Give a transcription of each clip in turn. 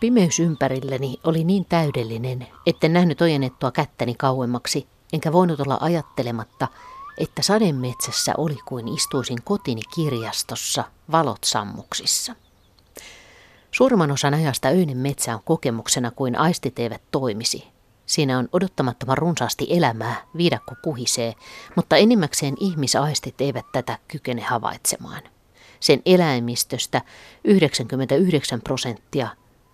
Pimeys ympärilleni oli niin täydellinen, etten nähnyt ojennettua kättäni kauemmaksi, enkä voinut olla ajattelematta, että sademetsässä oli kuin istuisin kotini kirjastossa valot sammuksissa. Suurimman osan ajasta öinen metsä on kokemuksena kuin aistit eivät toimisi. Siinä on odottamattoman runsaasti elämää, viidakko kuhisee, mutta enimmäkseen ihmisaistit eivät tätä kykene havaitsemaan. Sen eläimistöstä 99 prosenttia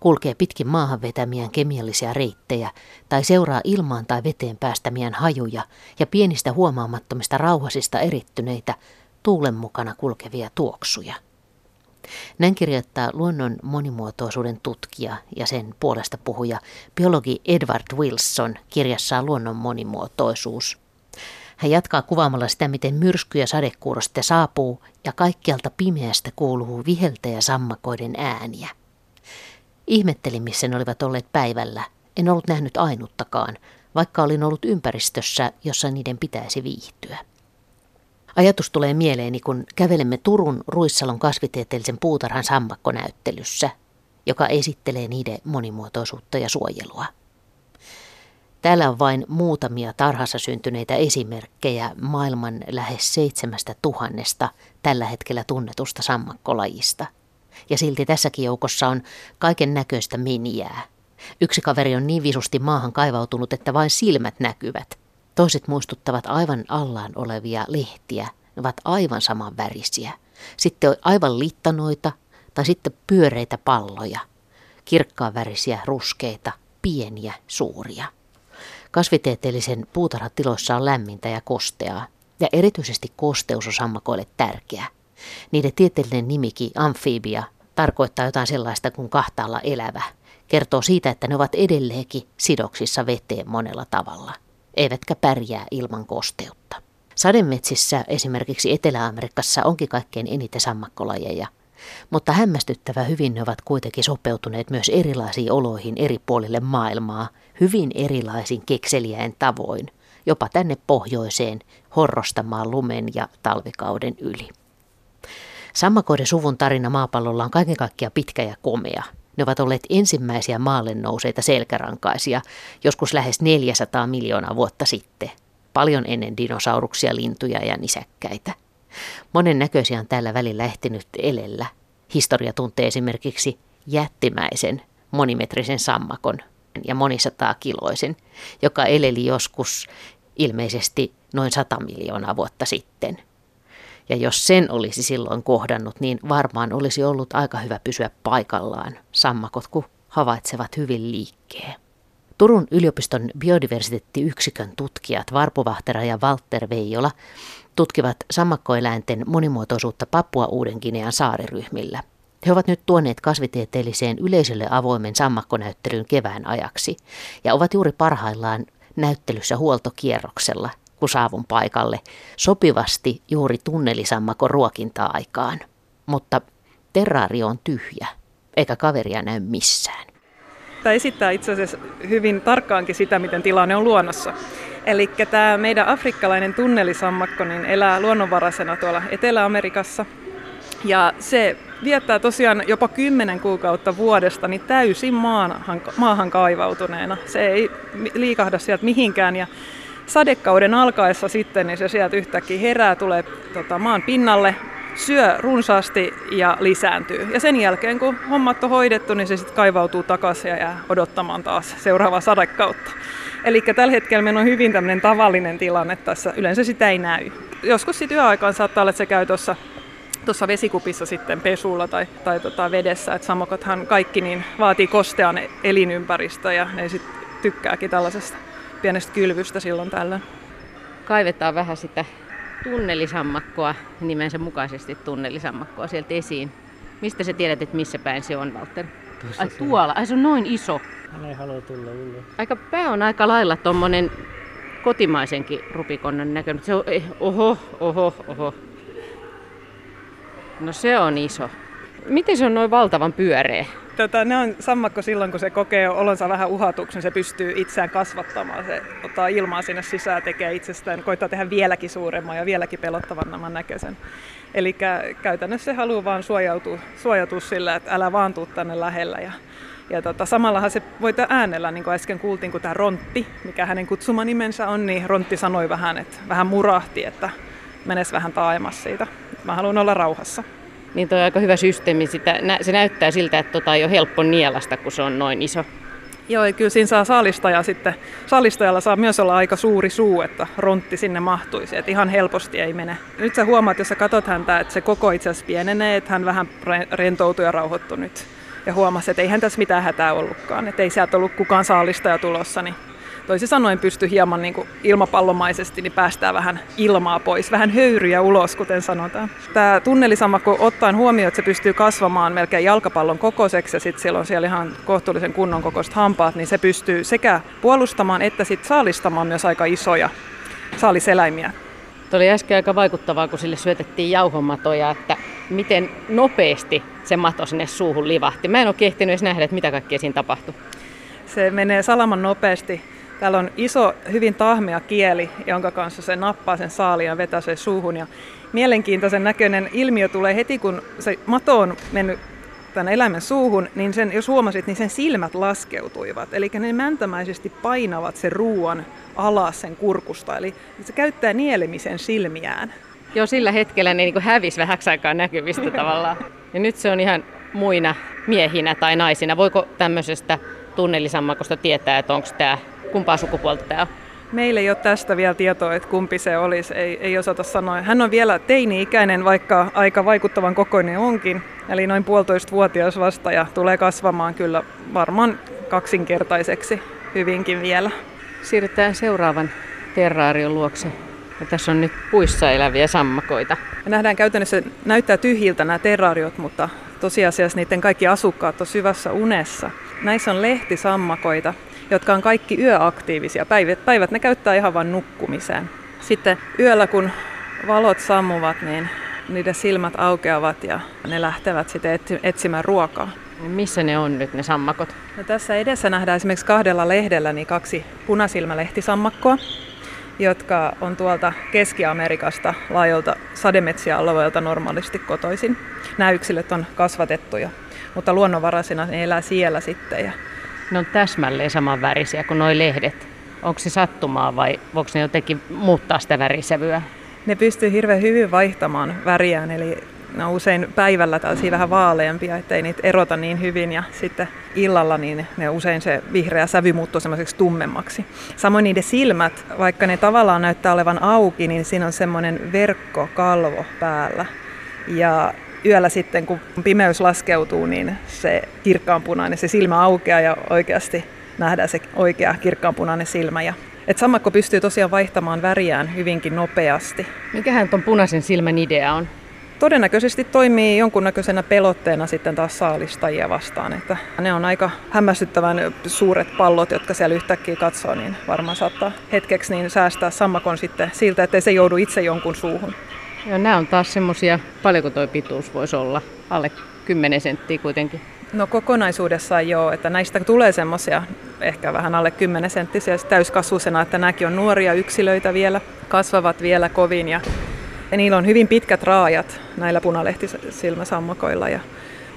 kulkee pitkin maahan vetämiään kemiallisia reittejä tai seuraa ilmaan tai veteen päästämiään hajuja ja pienistä huomaamattomista rauhasista erittyneitä tuulen mukana kulkevia tuoksuja. Näin kirjoittaa luonnon monimuotoisuuden tutkija ja sen puolesta puhuja biologi Edward Wilson kirjassaan Luonnon monimuotoisuus. Hän jatkaa kuvaamalla sitä, miten myrskyjä sadekuurosta saapuu ja kaikkialta pimeästä kuuluu viheltä ja sammakoiden ääniä. Ihmettelin, missä ne olivat olleet päivällä. En ollut nähnyt ainuttakaan, vaikka olin ollut ympäristössä, jossa niiden pitäisi viihtyä. Ajatus tulee mieleeni, kun kävelemme Turun Ruissalon kasvitieteellisen puutarhan sammakkonäyttelyssä, joka esittelee niiden monimuotoisuutta ja suojelua. Täällä on vain muutamia tarhassa syntyneitä esimerkkejä maailman lähes seitsemästä tuhannesta tällä hetkellä tunnetusta sammakkolajista. Ja silti tässäkin joukossa on kaiken näköistä miniää. Yksi kaveri on niin visusti maahan kaivautunut, että vain silmät näkyvät – Toiset muistuttavat aivan allaan olevia lehtiä. Ne ovat aivan saman värisiä. Sitten on aivan littanoita tai sitten pyöreitä palloja. Kirkkaan värisiä, ruskeita, pieniä, suuria. Kasvitieteellisen puutarhatiloissa on lämmintä ja kosteaa, ja erityisesti kosteus on sammakoille tärkeä. Niiden tieteellinen nimikin, amfibia, tarkoittaa jotain sellaista kuin kahtaalla elävä. Kertoo siitä, että ne ovat edelleenkin sidoksissa veteen monella tavalla eivätkä pärjää ilman kosteutta. Sademetsissä esimerkiksi Etelä-Amerikassa onkin kaikkein eniten sammakkolajeja, mutta hämmästyttävä hyvin ne ovat kuitenkin sopeutuneet myös erilaisiin oloihin eri puolille maailmaa, hyvin erilaisin kekseliäin tavoin, jopa tänne pohjoiseen horrostamaan lumen ja talvikauden yli. Sammakoiden suvun tarina maapallolla on kaiken kaikkiaan pitkä ja komea, ne ovat olleet ensimmäisiä maalle nouseita selkärankaisia, joskus lähes 400 miljoonaa vuotta sitten, paljon ennen dinosauruksia, lintuja ja nisäkkäitä. Monen näköisiä on tällä välillä ehtinyt elellä. Historia tuntee esimerkiksi jättimäisen monimetrisen sammakon ja monisataa kiloisen, joka eleli joskus ilmeisesti noin 100 miljoonaa vuotta sitten. Ja jos sen olisi silloin kohdannut, niin varmaan olisi ollut aika hyvä pysyä paikallaan. Sammakot kun havaitsevat hyvin liikkeen. Turun yliopiston biodiversiteettiyksikön tutkijat Varpu Vahtera ja Walter Veijola tutkivat sammakkoeläinten monimuotoisuutta Papua Uuden Ginean saariryhmillä. He ovat nyt tuoneet kasvitieteelliseen yleisölle avoimen sammakkonäyttelyn kevään ajaksi ja ovat juuri parhaillaan näyttelyssä huoltokierroksella – kun saavun paikalle sopivasti juuri tunnelisammakon ruokinta-aikaan. Mutta terraario on tyhjä, eikä kaveria näy missään. Tämä esittää itse asiassa hyvin tarkkaankin sitä, miten tilanne on luonnossa. Eli tämä meidän afrikkalainen tunnelisammakko niin elää luonnonvaraisena tuolla Etelä-Amerikassa. Ja se viettää tosiaan jopa kymmenen kuukautta vuodesta niin täysin maahan, maahan kaivautuneena. Se ei liikahda sieltä mihinkään ja sadekauden alkaessa sitten, niin se sieltä yhtäkkiä herää, tulee tota, maan pinnalle, syö runsaasti ja lisääntyy. Ja sen jälkeen, kun hommat on hoidettu, niin se sitten kaivautuu takaisin ja jää odottamaan taas seuraavaa sadekautta. Eli tällä hetkellä meillä on hyvin tämmöinen tavallinen tilanne tässä. Yleensä sitä ei näy. Joskus sitten yöaikaan saattaa olla, että se käy tuossa tuossa vesikupissa sitten pesulla tai, tai tota vedessä. Et sammakothan kaikki niin vaatii kostean elinympäristöä ja ne sitten tykkääkin tällaisesta pienestä kylvystä silloin tällöin. Kaivetaan vähän sitä tunnelisammakkoa, nimensä mukaisesti tunnelisammakkoa sieltä esiin. Mistä sä tiedät, että missä päin se on, Walter? Tuossa Ai tuolla, ai se on noin iso. Hän ei halua tulla ulos. Aika pää on aika lailla tuommoinen kotimaisenkin rupikonnan näköinen. Se on, eh, oho, oho, oho. No se on iso. Miten se on noin valtavan pyöreä? Tota, ne on sammakko silloin, kun se kokee olonsa vähän uhatuksi, niin se pystyy itseään kasvattamaan. Se ottaa ilmaa sinne sisään, tekee itsestään, koittaa tehdä vieläkin suuremman ja vieläkin pelottavamman näköisen. Eli käytännössä se haluaa vaan suojautua, suojautua sillä, että älä vaan tuu tänne lähellä. Ja Ja tota, samallahan se voi äänellä, niin kuin äsken kuultiin, kun tämä Rontti, mikä hänen kutsuma nimensä on, niin Rontti sanoi vähän, että vähän murahti, että menes vähän taaemmas siitä. Mä haluan olla rauhassa. Niin toi on aika hyvä systeemi. Sitä, se näyttää siltä, että tota ei ole helppo nielasta, kun se on noin iso. Joo, kyllä siinä saa saalistaja sitten. Saalistajalla saa myös olla aika suuri suu, että rontti sinne mahtuisi. Että ihan helposti ei mene. Nyt sä huomaat, jos sä katsot häntä, että se koko itse asiassa pienenee, että hän vähän rentoutui ja rauhoittui nyt. Ja huomasi, että eihän tässä mitään hätää ollutkaan. Että ei sieltä ollut kukaan saalistaja tulossa, niin toisin sanoen pysty hieman niin kuin ilmapallomaisesti, niin päästään vähän ilmaa pois, vähän höyryjä ulos, kuten sanotaan. Tämä tunnelisammakko ottaen huomioon, että se pystyy kasvamaan melkein jalkapallon kokoiseksi ja sitten siellä on siellä ihan kohtuullisen kunnon kokoiset hampaat, niin se pystyy sekä puolustamaan että sitten saalistamaan myös aika isoja saaliseläimiä. Tuo oli äsken aika vaikuttavaa, kun sille syötettiin jauhomatoja, että miten nopeasti se mato sinne suuhun livahti. Mä en ole kehtinyt edes nähdä, että mitä kaikkea siinä tapahtui. Se menee salaman nopeasti Täällä on iso, hyvin tahmea kieli, jonka kanssa se nappaa sen saaliin ja vetää sen suuhun. Ja mielenkiintoisen näköinen ilmiö tulee heti, kun se mato on mennyt tämän eläimen suuhun, niin sen, jos huomasit, niin sen silmät laskeutuivat. Eli ne mäntämäisesti painavat sen ruoan alas sen kurkusta. Eli se käyttää nielemisen silmiään. Joo, sillä hetkellä ne niin hävisi vähäksi aikaa näkyvistä tavallaan. Ja nyt se on ihan muina miehinä tai naisina. Voiko tämmöisestä tunnelisammakosta tietää, että onko tämä kumpaa sukupuolta tämä on? Meillä ei ole tästä vielä tietoa, että kumpi se olisi, ei, ei osata sanoa. Hän on vielä teini-ikäinen, vaikka aika vaikuttavan kokoinen onkin, eli noin puolitoista vuotias vasta ja tulee kasvamaan kyllä varmaan kaksinkertaiseksi hyvinkin vielä. Siirrytään seuraavan terraarion luokse. Ja tässä on nyt puissa eläviä sammakoita. Me nähdään käytännössä, näyttää tyhjiltä nämä terraariot, mutta tosiasiassa niiden kaikki asukkaat on syvässä unessa. Näissä on lehtisammakoita, jotka on kaikki yöaktiivisia. Päivät, päivät ne käyttää ihan vain nukkumiseen. Sitten yöllä kun valot sammuvat, niin niiden silmät aukeavat ja ne lähtevät sitten etsimään ruokaa. Missä ne on nyt ne sammakot? No tässä edessä nähdään esimerkiksi kahdella lehdellä niin kaksi punasilmälehtisammakkoa, jotka on tuolta Keski-Amerikasta laajoilta sademetsialueelta normaalisti kotoisin. Nämä yksilöt on kasvatettuja, mutta luonnonvaraisina ne elää siellä sitten. Ja ne on täsmälleen saman värisiä kuin nuo lehdet. Onko se sattumaa vai voiko ne jotenkin muuttaa sitä värisävyä? Ne pystyy hirveän hyvin vaihtamaan väriään, eli ne on usein päivällä tällaisia vähän vaaleampia, ettei niitä erota niin hyvin ja sitten illalla niin ne usein se vihreä sävy muuttuu semmoiseksi tummemmaksi. Samoin niiden silmät, vaikka ne tavallaan näyttää olevan auki, niin siinä on semmoinen verkkokalvo päällä. Ja yöllä sitten, kun pimeys laskeutuu, niin se kirkkaanpunainen, se silmä aukeaa ja oikeasti nähdään se oikea kirkkaanpunainen silmä. Ja, et sammakko pystyy tosiaan vaihtamaan väriään hyvinkin nopeasti. Mikähän tuon punaisen silmän idea on? Todennäköisesti toimii jonkunnäköisenä pelotteena sitten taas saalistajia vastaan. Että ne on aika hämmästyttävän suuret pallot, jotka siellä yhtäkkiä katsoo, niin varmaan saattaa hetkeksi niin säästää sammakon sitten siltä, ettei se joudu itse jonkun suuhun. Joo, nämä on taas semmoisia, paljonko tuo pituus voisi olla? Alle 10 senttiä kuitenkin. No kokonaisuudessaan joo, että näistä tulee semmoisia ehkä vähän alle 10 senttisiä täyskasvusena, että nämäkin on nuoria yksilöitä vielä, kasvavat vielä kovin ja, ja niillä on hyvin pitkät raajat näillä punalehtisilmäsammakoilla. Ja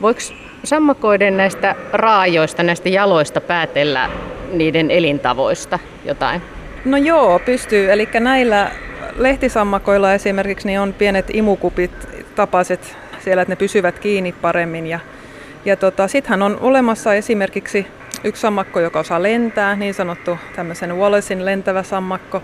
Voiko sammakoiden näistä raajoista, näistä jaloista päätellä niiden elintavoista jotain? No joo, pystyy. Eli näillä lehtisammakoilla esimerkiksi niin on pienet imukupit tapaiset siellä, että ne pysyvät kiinni paremmin. Ja, ja tota, sittenhän on olemassa esimerkiksi yksi sammakko, joka osaa lentää, niin sanottu tämmöisen Wallacein lentävä sammakko.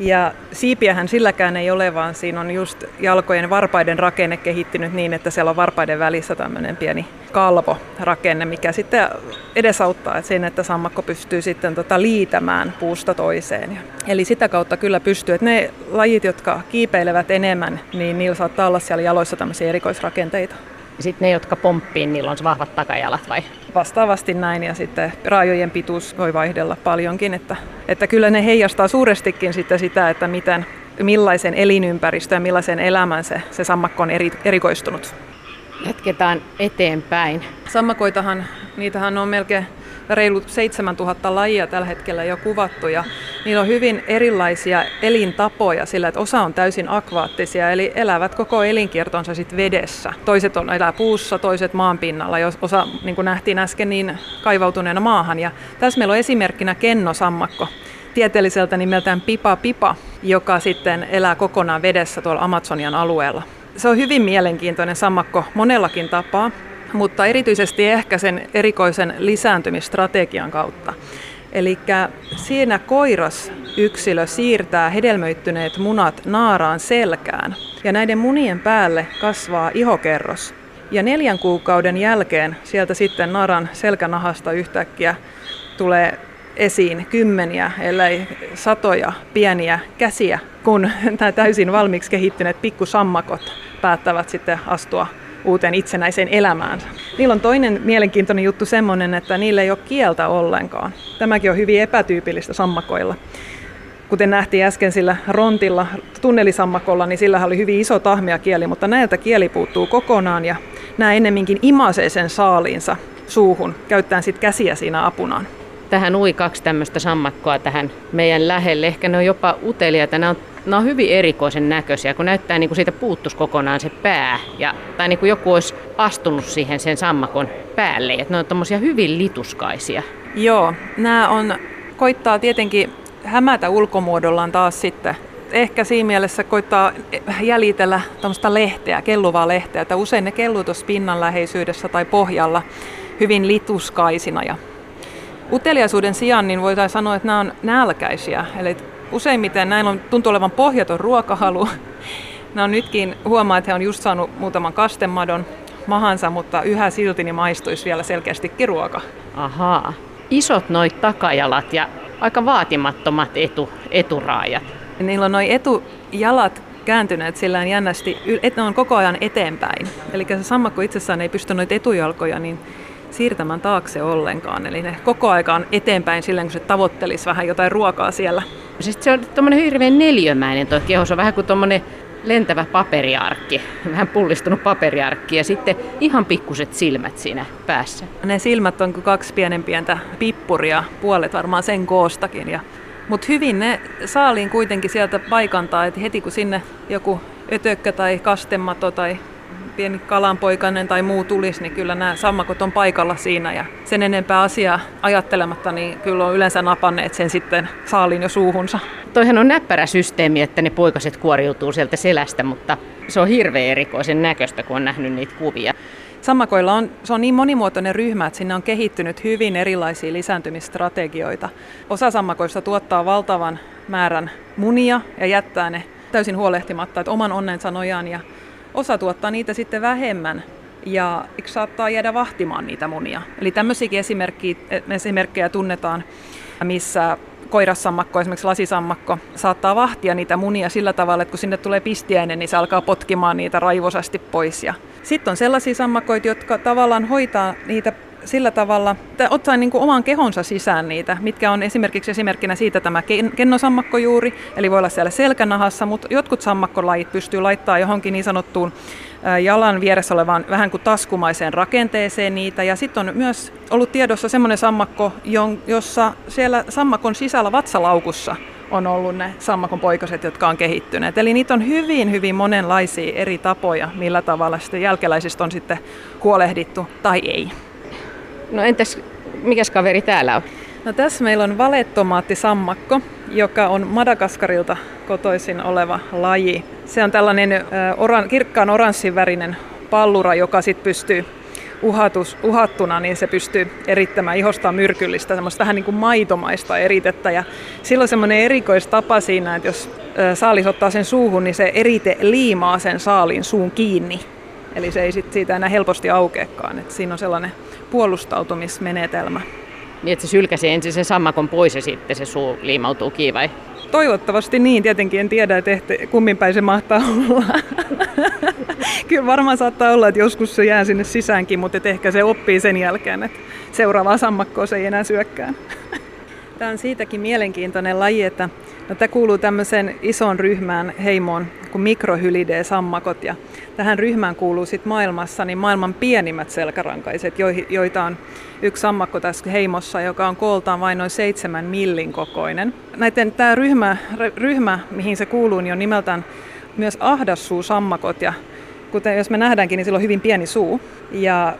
Ja siipiähän silläkään ei ole, vaan siinä on just jalkojen varpaiden rakenne kehittynyt niin, että siellä on varpaiden välissä tämmöinen pieni kalvorakenne, mikä sitten edesauttaa siinä, että sammakko pystyy sitten tota liitämään puusta toiseen. Eli sitä kautta kyllä pystyy, että ne lajit, jotka kiipeilevät enemmän, niin niillä saattaa olla siellä jaloissa tämmöisiä erikoisrakenteita. Sitten ne, jotka pomppii, niillä on vahvat takajalat vai? Vastaavasti näin ja sitten raajojen pituus voi vaihdella paljonkin, että, että kyllä ne heijastaa suurestikin sitten sitä, että miten, millaisen elinympäristön ja millaisen elämän se, se sammakko on eri, erikoistunut. Jatketaan eteenpäin. Sammakoitahan, niitähän on melkein reilut 7000 lajia tällä hetkellä jo kuvattu ja niillä on hyvin erilaisia elintapoja sillä, että osa on täysin akvaattisia, eli elävät koko elinkiertonsa sit vedessä. Toiset on elää puussa, toiset maanpinnalla, jos osa, niin kuin nähtiin äsken, niin kaivautuneena maahan. Ja tässä meillä on esimerkkinä kennosammakko, tieteelliseltä nimeltään Pipa Pipa, joka sitten elää kokonaan vedessä tuolla Amazonian alueella. Se on hyvin mielenkiintoinen sammakko monellakin tapaa, mutta erityisesti ehkä sen erikoisen lisääntymistrategian kautta. Eli siinä koiras yksilö siirtää hedelmöittyneet munat naaraan selkään ja näiden munien päälle kasvaa ihokerros. Ja neljän kuukauden jälkeen sieltä sitten naran selkänahasta yhtäkkiä tulee esiin kymmeniä, ellei satoja pieniä käsiä, kun nämä täysin valmiiksi kehittyneet pikkusammakot päättävät sitten astua uuteen itsenäiseen elämään. Niillä on toinen mielenkiintoinen juttu semmoinen, että niillä ei ole kieltä ollenkaan. Tämäkin on hyvin epätyypillistä sammakoilla. Kuten nähtiin äsken sillä rontilla, tunnelisammakolla, niin sillä oli hyvin iso tahmia kieli, mutta näiltä kieli puuttuu kokonaan ja nämä ennemminkin imasee sen saaliinsa suuhun, käyttäen sitten käsiä siinä apunaan tähän ui kaksi tämmöistä sammakkoa tähän meidän lähelle. Ehkä ne on jopa uteliaita. Nämä on, nämä on hyvin erikoisen näköisiä, kun näyttää niin kuin siitä puuttuisi kokonaan se pää. Ja, tai niin kuin joku olisi astunut siihen sen sammakon päälle. Että ne on tommosia hyvin lituskaisia. Joo, nämä on, koittaa tietenkin hämätä ulkomuodollaan taas sitten. Ehkä siinä mielessä koittaa jäljitellä tämmöistä lehteä, kelluvaa lehteä, että usein ne kelluu tuossa pinnan läheisyydessä tai pohjalla hyvin lituskaisina ja Uteliaisuuden sijaan niin voitaisiin sanoa, että nämä on nälkäisiä. Eli useimmiten näin on, tuntuu olevan pohjaton ruokahalu. Nämä on nytkin, huomaa, että he on just saanut muutaman kastemadon mahansa, mutta yhä silti niin maistuisi vielä selkeästikin ruoka. Ahaa. Isot noit takajalat ja aika vaatimattomat etu, eturaajat. Niillä on noin etujalat kääntyneet sillä jännästi, että ne on koko ajan eteenpäin. Eli se sammakko itsessään ei pysty noita etujalkoja niin siirtämään taakse ollenkaan. Eli ne koko aikaan eteenpäin silleen, kun se tavoittelisi vähän jotain ruokaa siellä. Siis se on tuommoinen hirveän neliömäinen tuo keho. Se on vähän kuin tuommoinen lentävä paperiarkki, vähän pullistunut paperiarkki ja sitten ihan pikkuset silmät siinä päässä. Ne silmät on kuin kaksi pienen pientä pippuria, puolet varmaan sen koostakin. Ja, mutta hyvin ne saaliin kuitenkin sieltä paikantaa, että heti kun sinne joku ötökkä tai kastemato tai pieni kalanpoikainen tai muu tulisi, niin kyllä nämä sammakot on paikalla siinä ja sen enempää asiaa ajattelematta, niin kyllä on yleensä napanneet sen sitten saaliin jo suuhunsa. Toihan on näppärä systeemi, että ne poikaset kuoriutuu sieltä selästä, mutta se on hirveän erikoisen näköistä, kun on nähnyt niitä kuvia. Sammakoilla on, se on niin monimuotoinen ryhmä, että sinne on kehittynyt hyvin erilaisia lisääntymistrategioita. Osa sammakoista tuottaa valtavan määrän munia ja jättää ne täysin huolehtimatta, että oman onnensa nojaan ja Osa tuottaa niitä sitten vähemmän ja saattaa jäädä vahtimaan niitä munia. Eli tämmöisiäkin esimerkkejä tunnetaan, missä koirassammakko, esimerkiksi lasisammakko, saattaa vahtia niitä munia sillä tavalla, että kun sinne tulee pistiäinen, niin se alkaa potkimaan niitä raivosasti pois. Ja sitten on sellaisia sammakoita, jotka tavallaan hoitaa niitä sillä tavalla, että ottaa niin kuin oman kehonsa sisään niitä, mitkä on esimerkiksi esimerkkinä siitä tämä kennosammakko juuri, eli voi olla siellä selkänahassa, mutta jotkut sammakkolajit pystyy laittaa johonkin niin sanottuun jalan vieressä olevaan vähän kuin taskumaiseen rakenteeseen niitä. Ja sitten on myös ollut tiedossa semmoinen sammakko, jossa siellä sammakon sisällä vatsalaukussa on ollut ne sammakon poikaset, jotka on kehittyneet. Eli niitä on hyvin, hyvin monenlaisia eri tapoja, millä tavalla sitten jälkeläisistä on sitten huolehdittu tai ei. No entäs, mikäs kaveri täällä on? No tässä meillä on valettomaattisammakko, joka on Madagaskarilta kotoisin oleva laji. Se on tällainen oran, kirkkaan oranssin värinen pallura, joka sitten pystyy uhatus, uhattuna, niin se pystyy erittämään ihosta myrkyllistä, semmoista vähän niin kuin maitomaista eritettä. Ja silloin semmoinen erikoistapa siinä, että jos saalis ottaa sen suuhun, niin se erite liimaa sen saalin suun kiinni. Eli se ei sit siitä enää helposti aukeakaan. Et siinä on sellainen puolustautumismenetelmä. Niin, että se sylkäsi ensin sen sammakon pois ja sitten se suu liimautuu kiinni vai? Toivottavasti niin, tietenkin en tiedä, että kummin päin se mahtaa olla. Kyllä varmaan saattaa olla, että joskus se jää sinne sisäänkin, mutta ehkä se oppii sen jälkeen, että seuraavaa sammakkoa se ei enää syökkään. Tämä on siitäkin mielenkiintoinen laji, että no, tämä kuuluu tämmöiseen isoon ryhmään heimoon kuin mikrohylidee-sammakot. Ja tähän ryhmään kuuluu sitten maailmassa niin maailman pienimmät selkärankaiset, joita on yksi sammakko tässä heimossa, joka on kooltaan vain noin seitsemän millin kokoinen. Näiden, tämä ryhmä, ryhmä, mihin se kuuluu, niin on nimeltään myös ahdassuusammakot. Ja kuten jos me nähdäänkin, niin sillä on hyvin pieni suu. Ja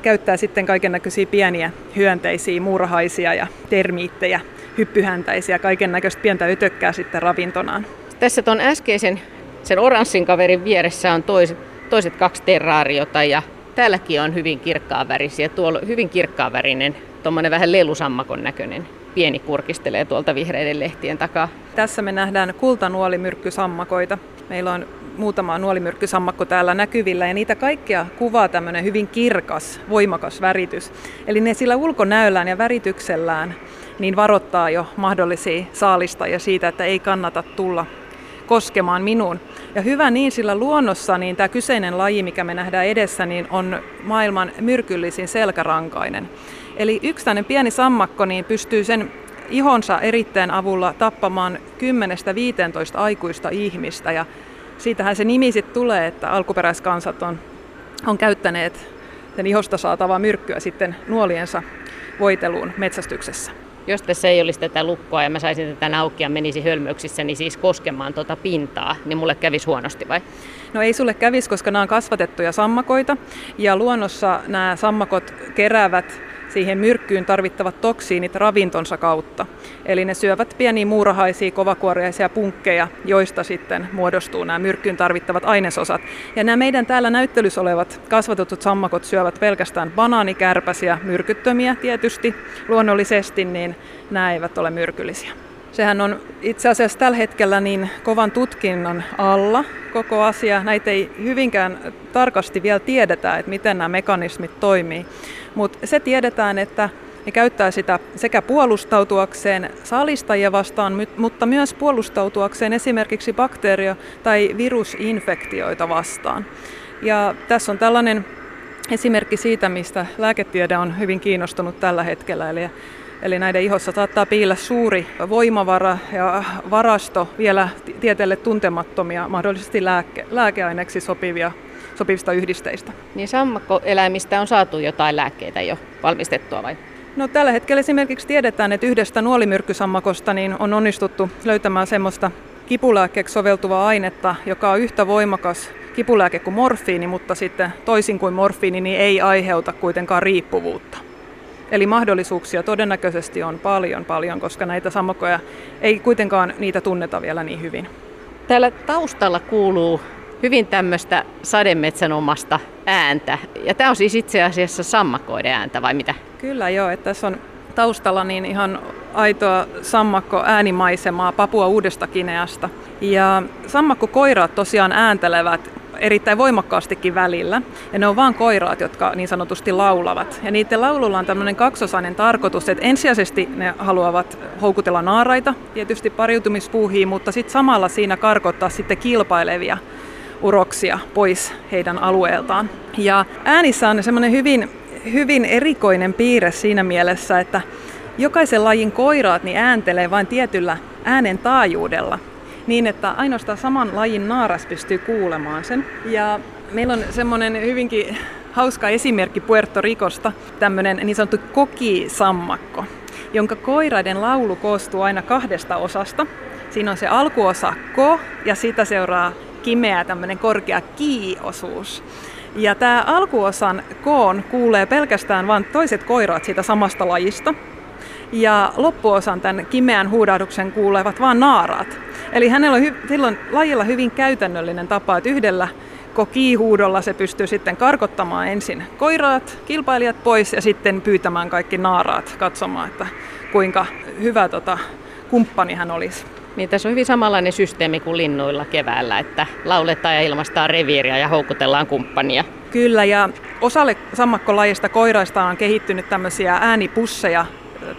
käyttää sitten kaiken näköisiä pieniä hyönteisiä, muurahaisia ja termiittejä, hyppyhäntäisiä, kaiken näköistä pientä ytökkää sitten ravintonaan. Tässä tuon äskeisen, sen oranssin kaverin vieressä on toiset, toiset kaksi terraariota ja täälläkin on hyvin kirkkaavärisiä. Tuolla hyvin kirkkaavärinen, tuommoinen vähän lelusammakon näköinen pieni kurkistelee tuolta vihreiden lehtien takaa. Tässä me nähdään kultanuolimyrkkysammakoita. Meillä on muutama nuolimyrkkysammakko täällä näkyvillä ja niitä kaikkia kuvaa tämmöinen hyvin kirkas, voimakas väritys. Eli ne sillä ulkonäöllään ja värityksellään niin varoittaa jo mahdollisia saalistajia siitä, että ei kannata tulla koskemaan minuun. Ja hyvä niin, sillä luonnossa niin tämä kyseinen laji, mikä me nähdään edessä, niin on maailman myrkyllisin selkärankainen. Eli yksi pieni sammakko niin pystyy sen ihonsa erittäin avulla tappamaan 10-15 aikuista ihmistä. Ja siitähän se nimi sitten tulee, että alkuperäiskansat on, on käyttäneet sen ihosta saatavaa myrkkyä sitten nuoliensa voiteluun metsästyksessä. Jos tässä ei olisi tätä lukkoa ja mä saisin tätä auki ja menisi hölmöyksissä, niin siis koskemaan tuota pintaa, niin mulle kävisi huonosti vai? No ei sulle kävisi, koska nämä on kasvatettuja sammakoita ja luonnossa nämä sammakot keräävät siihen myrkkyyn tarvittavat toksiinit ravintonsa kautta. Eli ne syövät pieniä muurahaisia, kovakuoriaisia punkkeja, joista sitten muodostuu nämä myrkkyyn tarvittavat ainesosat. Ja nämä meidän täällä näyttelyssä olevat kasvatetut sammakot syövät pelkästään banaanikärpäsiä, myrkyttömiä tietysti luonnollisesti, niin nämä eivät ole myrkyllisiä. Sehän on itse asiassa tällä hetkellä niin kovan tutkinnon alla koko asia. Näitä ei hyvinkään tarkasti vielä tiedetä, että miten nämä mekanismit toimii. Mutta se tiedetään, että ne käyttää sitä sekä puolustautuakseen salistajia vastaan, mutta myös puolustautuakseen esimerkiksi bakteerio- tai virusinfektioita vastaan. Ja tässä on tällainen esimerkki siitä, mistä lääketiede on hyvin kiinnostunut tällä hetkellä. Eli Eli näiden ihossa saattaa piillä suuri voimavara ja varasto vielä tieteelle tuntemattomia, mahdollisesti lääke, lääkeaineeksi sopivia sopivista yhdisteistä. Niin sammakkoeläimistä on saatu jotain lääkkeitä jo valmistettua vai? No, tällä hetkellä esimerkiksi tiedetään, että yhdestä nuolimyrkkysammakosta niin on onnistuttu löytämään semmoista kipulääkkeeksi soveltuvaa ainetta, joka on yhtä voimakas kipulääke kuin morfiini, mutta sitten toisin kuin morfiini, niin ei aiheuta kuitenkaan riippuvuutta. Eli mahdollisuuksia todennäköisesti on paljon paljon, koska näitä sammakoja ei kuitenkaan niitä tunneta vielä niin hyvin. Täällä taustalla kuuluu hyvin tämmöistä sademetsänomasta ääntä. Ja tämä on siis itse asiassa sammakoiden ääntä vai mitä? Kyllä joo, että tässä on taustalla niin ihan aitoa sammakko äänimaisemaa Papua Uudesta Kineasta. Ja sammakkokoiraat tosiaan ääntelevät erittäin voimakkaastikin välillä. Ja ne on vain koiraat, jotka niin sanotusti laulavat. Ja niiden laululla on tämmöinen kaksosainen tarkoitus, että ensisijaisesti ne haluavat houkutella naaraita, tietysti pariutumispuuhiin, mutta sitten samalla siinä karkottaa sitten kilpailevia uroksia pois heidän alueeltaan. Ja äänissä on semmoinen hyvin, hyvin erikoinen piirre siinä mielessä, että jokaisen lajin koiraat niin ääntelee vain tietyllä äänen taajuudella niin, että ainoastaan saman lajin naaras pystyy kuulemaan sen. Ja meillä on semmoinen hyvinkin hauska esimerkki Puerto Ricosta, tämmöinen niin sanottu kokisammakko, jonka koiraiden laulu koostuu aina kahdesta osasta. Siinä on se alkuosa ko ja siitä seuraa kimeä tämmöinen korkea ki-osuus. Ja tämä alkuosan koon kuulee pelkästään vain toiset koiraat siitä samasta lajista. Ja loppuosan tämän kimeän huudahduksen kuulevat vain naaraat. Eli hänellä on hy- silloin lajilla hyvin käytännöllinen tapa, että yhdellä kokiihuudolla se pystyy sitten karkottamaan ensin koiraat, kilpailijat pois ja sitten pyytämään kaikki naaraat katsomaan, että kuinka hyvä tota, kumppani hän olisi. Niin tässä on hyvin samanlainen systeemi kuin linnuilla keväällä, että lauletaan ja ilmastaa reviiriä ja houkutellaan kumppania. Kyllä, ja osalle sammakkolajista koiraista on kehittynyt tämmöisiä äänipusseja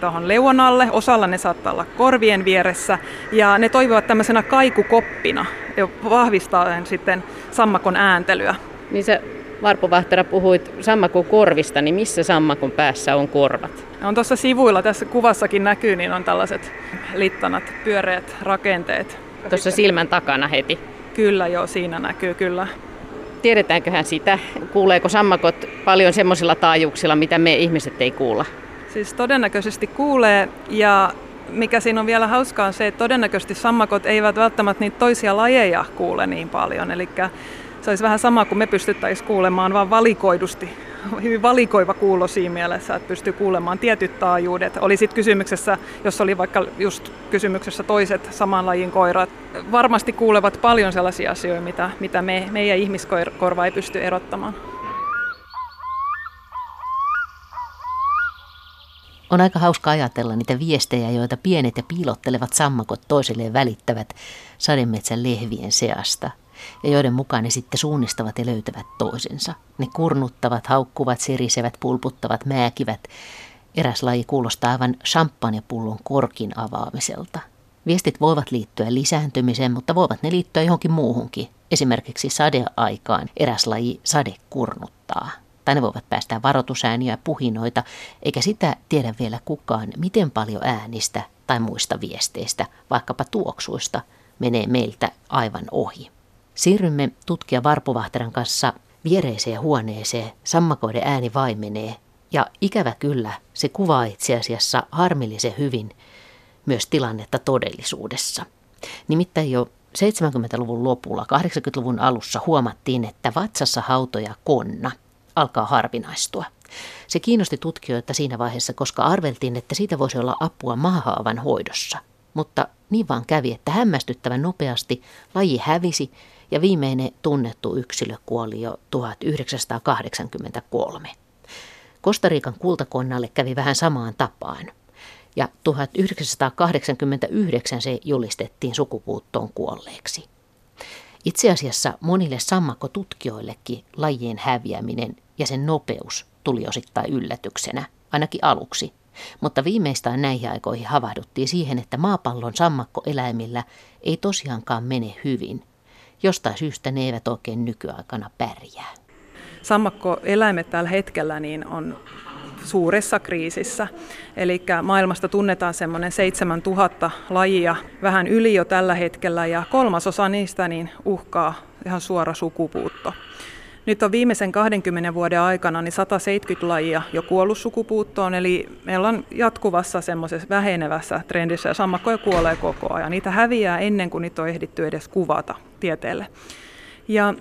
tuohon leuanalle, osalla ne saattaa olla korvien vieressä, ja ne toivovat tämmöisenä kaikukoppina, ja vahvistaa sitten sammakon ääntelyä. Niin se Varpu Vahtera puhuit sammakon korvista, niin missä sammakon päässä on korvat? On tuossa sivuilla, tässä kuvassakin näkyy, niin on tällaiset littanat, pyöreät rakenteet. Tuossa silmän takana heti. Kyllä joo, siinä näkyy kyllä. Tiedetäänköhän sitä? Kuuleeko sammakot paljon semmoisilla taajuuksilla, mitä me ihmiset ei kuulla? Siis todennäköisesti kuulee ja mikä siinä on vielä hauskaa on se, että todennäköisesti sammakot eivät välttämättä niitä toisia lajeja kuule niin paljon. Eli se olisi vähän sama kuin me pystyttäisiin kuulemaan vaan valikoidusti. Hyvin valikoiva kuulo siinä mielessä, että pystyy kuulemaan tietyt taajuudet. Oli sitten kysymyksessä, jos oli vaikka just kysymyksessä toiset saman lajin koirat, varmasti kuulevat paljon sellaisia asioita, mitä, mitä me, meidän ihmiskorva ei pysty erottamaan. On aika hauska ajatella niitä viestejä, joita pienet ja piilottelevat sammakot toisilleen välittävät sademetsän lehvien seasta – ja joiden mukaan ne sitten suunnistavat ja löytävät toisensa. Ne kurnuttavat, haukkuvat, serisevät, pulputtavat, määkivät. Eräs laji kuulostaa aivan champagnepullon korkin avaamiselta. Viestit voivat liittyä lisääntymiseen, mutta voivat ne liittyä johonkin muuhunkin. Esimerkiksi sadeaikaan eräs laji sade kurnuttaa. Tai ne voivat päästää varoitusääniä puhinoita, eikä sitä tiedä vielä kukaan, miten paljon äänistä tai muista viesteistä, vaikkapa tuoksuista, menee meiltä aivan ohi. Siirrymme tutkija Varpuvahteran kanssa viereiseen huoneeseen, sammakoiden ääni vaimenee ja ikävä kyllä se kuvaa itse asiassa harmillisen hyvin myös tilannetta todellisuudessa. Nimittäin jo 70-luvun lopulla, 80-luvun alussa huomattiin, että vatsassa hautoja konna alkaa harvinaistua. Se kiinnosti tutkijoita siinä vaiheessa, koska arveltiin, että siitä voisi olla apua maahaavan hoidossa. Mutta niin vaan kävi, että hämmästyttävän nopeasti laji hävisi ja viimeinen tunnettu yksilö kuoli jo 1983. Kostariikan kultakonnalle kävi vähän samaan tapaan ja 1989 se julistettiin sukupuuttoon kuolleeksi. Itse asiassa monille sammakkotutkijoillekin lajien häviäminen ja sen nopeus tuli osittain yllätyksenä, ainakin aluksi. Mutta viimeistään näihin aikoihin havahduttiin siihen, että maapallon sammakkoeläimillä ei tosiaankaan mene hyvin – jostain syystä ne eivät oikein nykyaikana pärjää. Sammakkoeläimet tällä hetkellä niin on suuressa kriisissä. Eli maailmasta tunnetaan semmoinen 7000 lajia, vähän yli jo tällä hetkellä, ja kolmasosa niistä niin uhkaa ihan suora sukupuutto. Nyt on viimeisen 20 vuoden aikana niin 170 lajia jo kuollut sukupuuttoon, eli meillä on jatkuvassa semmoisessa vähenevässä trendissä ja sammakkoja kuolee koko ajan. Niitä häviää ennen kuin niitä on ehditty edes kuvata tieteelle. Ja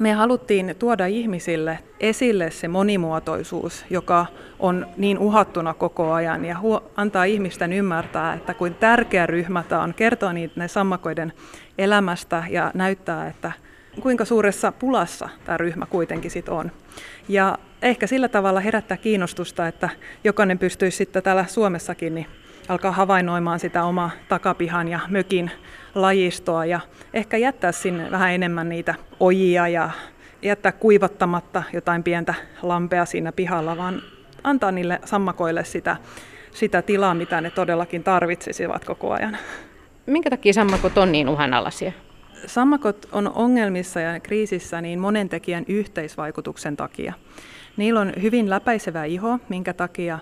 me haluttiin tuoda ihmisille esille se monimuotoisuus, joka on niin uhattuna koko ajan ja antaa ihmisten ymmärtää, että kuin tärkeä ryhmä tämä on, kertoa niitä sammakoiden elämästä ja näyttää, että kuinka suuressa pulassa tämä ryhmä kuitenkin sit on. Ja ehkä sillä tavalla herättää kiinnostusta, että jokainen pystyisi sitten täällä Suomessakin niin alkaa havainnoimaan sitä omaa takapihan ja mökin lajistoa ja ehkä jättää sinne vähän enemmän niitä ojia ja jättää kuivattamatta jotain pientä lampea siinä pihalla, vaan antaa niille sammakoille sitä, sitä tilaa, mitä ne todellakin tarvitsisivat koko ajan. Minkä takia sammakot on niin uhanalaisia? Sammakot on ongelmissa ja kriisissä niin monen tekijän yhteisvaikutuksen takia. Niillä on hyvin läpäisevä iho, minkä takia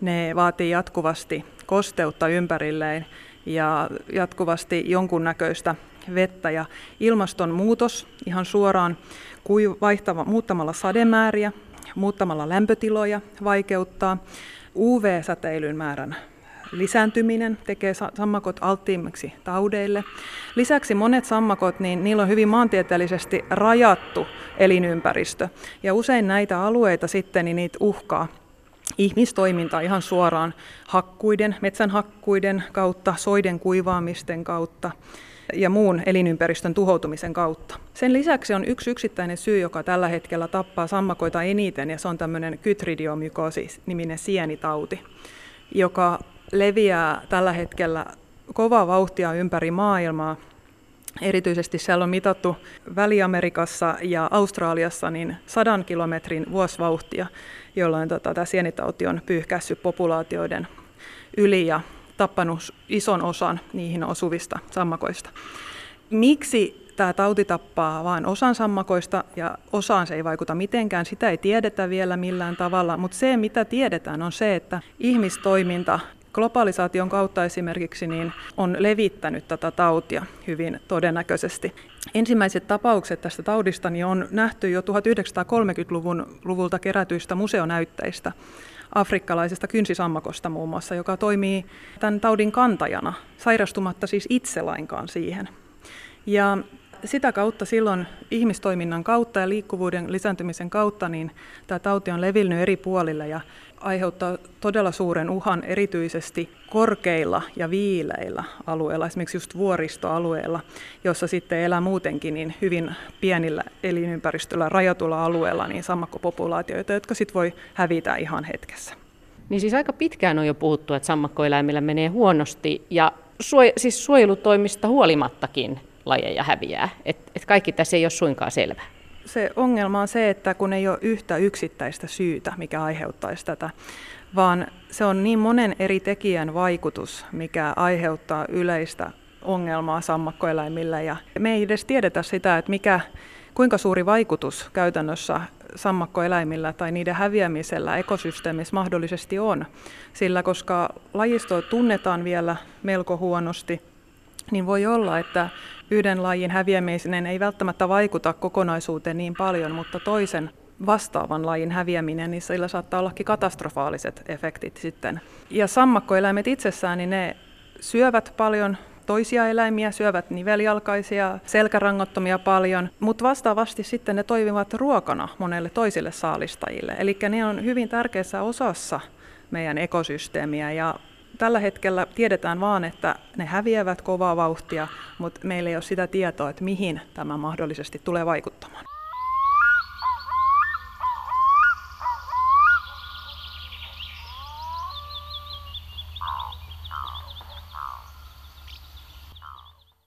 ne vaatii jatkuvasti kosteutta ympärilleen ja jatkuvasti jonkunnäköistä vettä. Ja ilmastonmuutos ihan suoraan vaihtava, muuttamalla sademääriä, muuttamalla lämpötiloja vaikeuttaa. UV-säteilyn määrän lisääntyminen tekee sammakot alttiimmiksi taudeille. Lisäksi monet sammakot, niin niillä on hyvin maantieteellisesti rajattu elinympäristö. Ja usein näitä alueita sitten, niin niitä uhkaa ihmistoiminta ihan suoraan hakkuiden, metsänhakkuiden kautta, soiden kuivaamisten kautta ja muun elinympäristön tuhoutumisen kautta. Sen lisäksi on yksi yksittäinen syy, joka tällä hetkellä tappaa sammakoita eniten, ja se on tämmöinen kytridiomykoosi-niminen sienitauti, joka leviää tällä hetkellä kovaa vauhtia ympäri maailmaa. Erityisesti siellä on mitattu Väli-Amerikassa ja Australiassa niin sadan kilometrin vuosivauhtia, jolloin tota, tämä sienitauti on pyyhkässyt populaatioiden yli ja tappanut ison osan niihin osuvista sammakoista. Miksi tämä tauti tappaa vain osan sammakoista ja osaan se ei vaikuta mitenkään. Sitä ei tiedetä vielä millään tavalla, mutta se mitä tiedetään on se, että ihmistoiminta globalisaation kautta esimerkiksi niin on levittänyt tätä tautia hyvin todennäköisesti. Ensimmäiset tapaukset tästä taudista niin on nähty jo 1930-luvun luvulta kerätyistä museonäytteistä afrikkalaisesta kynsisammakosta muun muassa, joka toimii tämän taudin kantajana, sairastumatta siis itse lainkaan siihen. Ja sitä kautta silloin ihmistoiminnan kautta ja liikkuvuuden lisääntymisen kautta niin tämä tauti on levinnyt eri puolille ja aiheuttaa todella suuren uhan erityisesti korkeilla ja viileillä alueilla, esimerkiksi just vuoristoalueilla, jossa sitten elää muutenkin niin hyvin pienillä elinympäristöllä rajatulla alueella niin sammakkopopulaatioita, jotka sitten voi hävitä ihan hetkessä. Niin siis aika pitkään on jo puhuttu, että sammakkoeläimillä menee huonosti ja suoj- siis suojelutoimista huolimattakin lajeja häviää. Et, et kaikki tässä ei ole suinkaan selvää. Se ongelma on se, että kun ei ole yhtä yksittäistä syytä, mikä aiheuttaisi tätä, vaan se on niin monen eri tekijän vaikutus, mikä aiheuttaa yleistä ongelmaa sammakkoeläimillä. Ja me ei edes tiedetä sitä, että mikä, kuinka suuri vaikutus käytännössä sammakkoeläimillä tai niiden häviämisellä ekosysteemissä mahdollisesti on. Sillä koska lajisto tunnetaan vielä melko huonosti, niin voi olla, että yhden lajin häviäminen ei välttämättä vaikuta kokonaisuuteen niin paljon, mutta toisen vastaavan lajin häviäminen, niin sillä saattaa ollakin katastrofaaliset efektit sitten. Ja sammakkoeläimet itsessään, niin ne syövät paljon toisia eläimiä, syövät nivelialkaisia, selkärangottomia paljon, mutta vastaavasti sitten ne toimivat ruokana monelle toisille saalistajille. Eli ne on hyvin tärkeässä osassa meidän ekosysteemiä ja tällä hetkellä tiedetään vaan, että ne häviävät kovaa vauhtia, mutta meillä ei ole sitä tietoa, että mihin tämä mahdollisesti tulee vaikuttamaan.